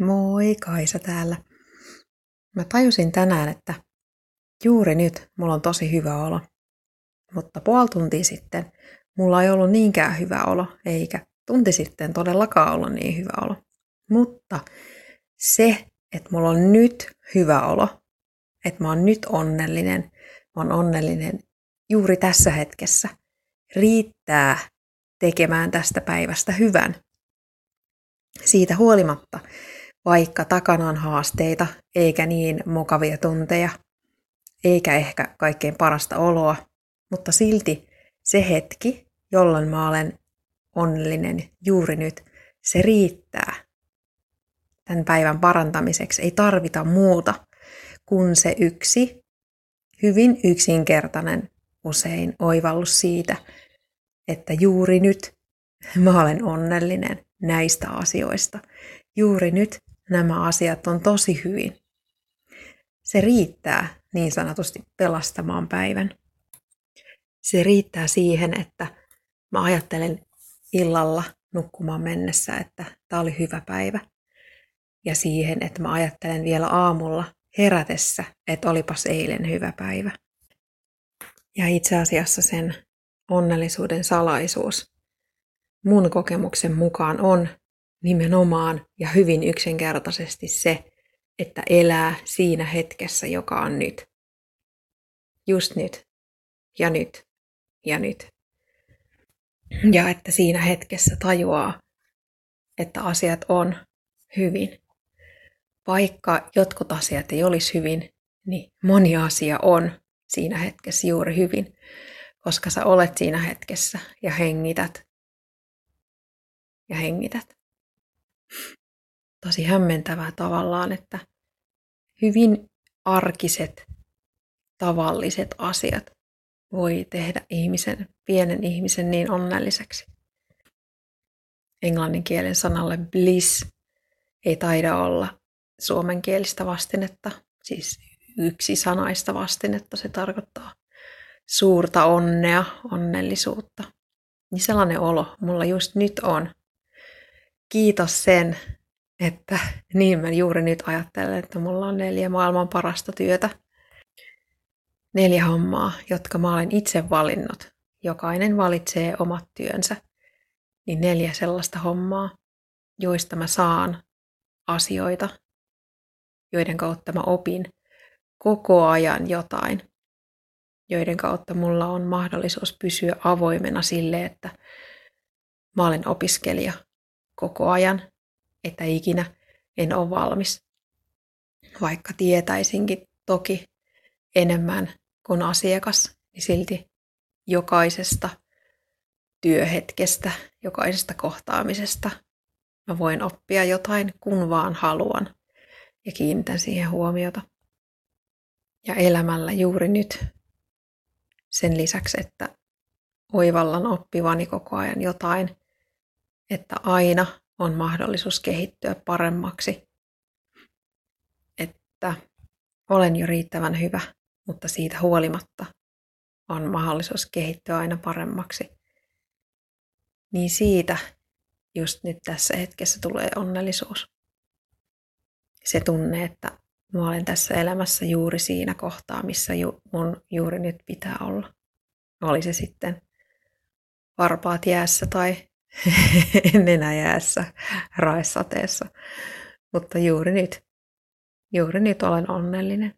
Moi, Kaisa täällä. Mä tajusin tänään, että juuri nyt mulla on tosi hyvä olo. Mutta puoli tuntia sitten mulla ei ollut niinkään hyvä olo, eikä tunti sitten todellakaan ollut niin hyvä olo. Mutta se, että mulla on nyt hyvä olo, että mä oon nyt onnellinen, mä oon onnellinen juuri tässä hetkessä, riittää tekemään tästä päivästä hyvän. Siitä huolimatta, vaikka takana on haasteita, eikä niin mukavia tunteja, eikä ehkä kaikkein parasta oloa, mutta silti se hetki, jolloin mä olen onnellinen juuri nyt, se riittää tämän päivän parantamiseksi. Ei tarvita muuta kuin se yksi hyvin yksinkertainen usein oivallus siitä, että juuri nyt mä olen onnellinen näistä asioista. Juuri nyt nämä asiat on tosi hyvin. Se riittää niin sanotusti pelastamaan päivän. Se riittää siihen, että mä ajattelen illalla nukkumaan mennessä, että tämä oli hyvä päivä. Ja siihen, että mä ajattelen vielä aamulla herätessä, että olipas eilen hyvä päivä. Ja itse asiassa sen onnellisuuden salaisuus mun kokemuksen mukaan on nimenomaan ja hyvin yksinkertaisesti se, että elää siinä hetkessä, joka on nyt. Just nyt. Ja nyt. Ja nyt. Ja että siinä hetkessä tajuaa, että asiat on hyvin. Vaikka jotkut asiat ei olisi hyvin, niin moni asia on siinä hetkessä juuri hyvin, koska sä olet siinä hetkessä ja hengität ja hengität tosi hämmentävää tavallaan, että hyvin arkiset, tavalliset asiat voi tehdä ihmisen, pienen ihmisen niin onnelliseksi. Englannin kielen sanalle bliss ei taida olla suomenkielistä vastinetta, siis yksi sanaista vastinetta. Se tarkoittaa suurta onnea, onnellisuutta. Niin sellainen olo mulla just nyt on. Kiitos sen, että niin mä juuri nyt ajattelen, että mulla on neljä maailman parasta työtä. Neljä hommaa, jotka mä olen itse valinnut. Jokainen valitsee omat työnsä. Niin neljä sellaista hommaa, joista mä saan asioita, joiden kautta mä opin koko ajan jotain, joiden kautta mulla on mahdollisuus pysyä avoimena sille, että mä olen opiskelija koko ajan että ikinä en ole valmis. Vaikka tietäisinkin toki enemmän kuin asiakas, niin silti jokaisesta työhetkestä, jokaisesta kohtaamisesta mä voin oppia jotain, kun vaan haluan ja kiinnitän siihen huomiota. Ja elämällä juuri nyt sen lisäksi, että oivallan oppivani koko ajan jotain, että aina on mahdollisuus kehittyä paremmaksi. Että olen jo riittävän hyvä, mutta siitä huolimatta on mahdollisuus kehittyä aina paremmaksi. Niin siitä just nyt tässä hetkessä tulee onnellisuus. Se tunne, että mä olen tässä elämässä juuri siinä kohtaa, missä ju- mun juuri nyt pitää olla. Oli se sitten varpaat jäässä tai nenäjäässä raessateessa. Mutta juuri nyt, juuri nyt olen onnellinen.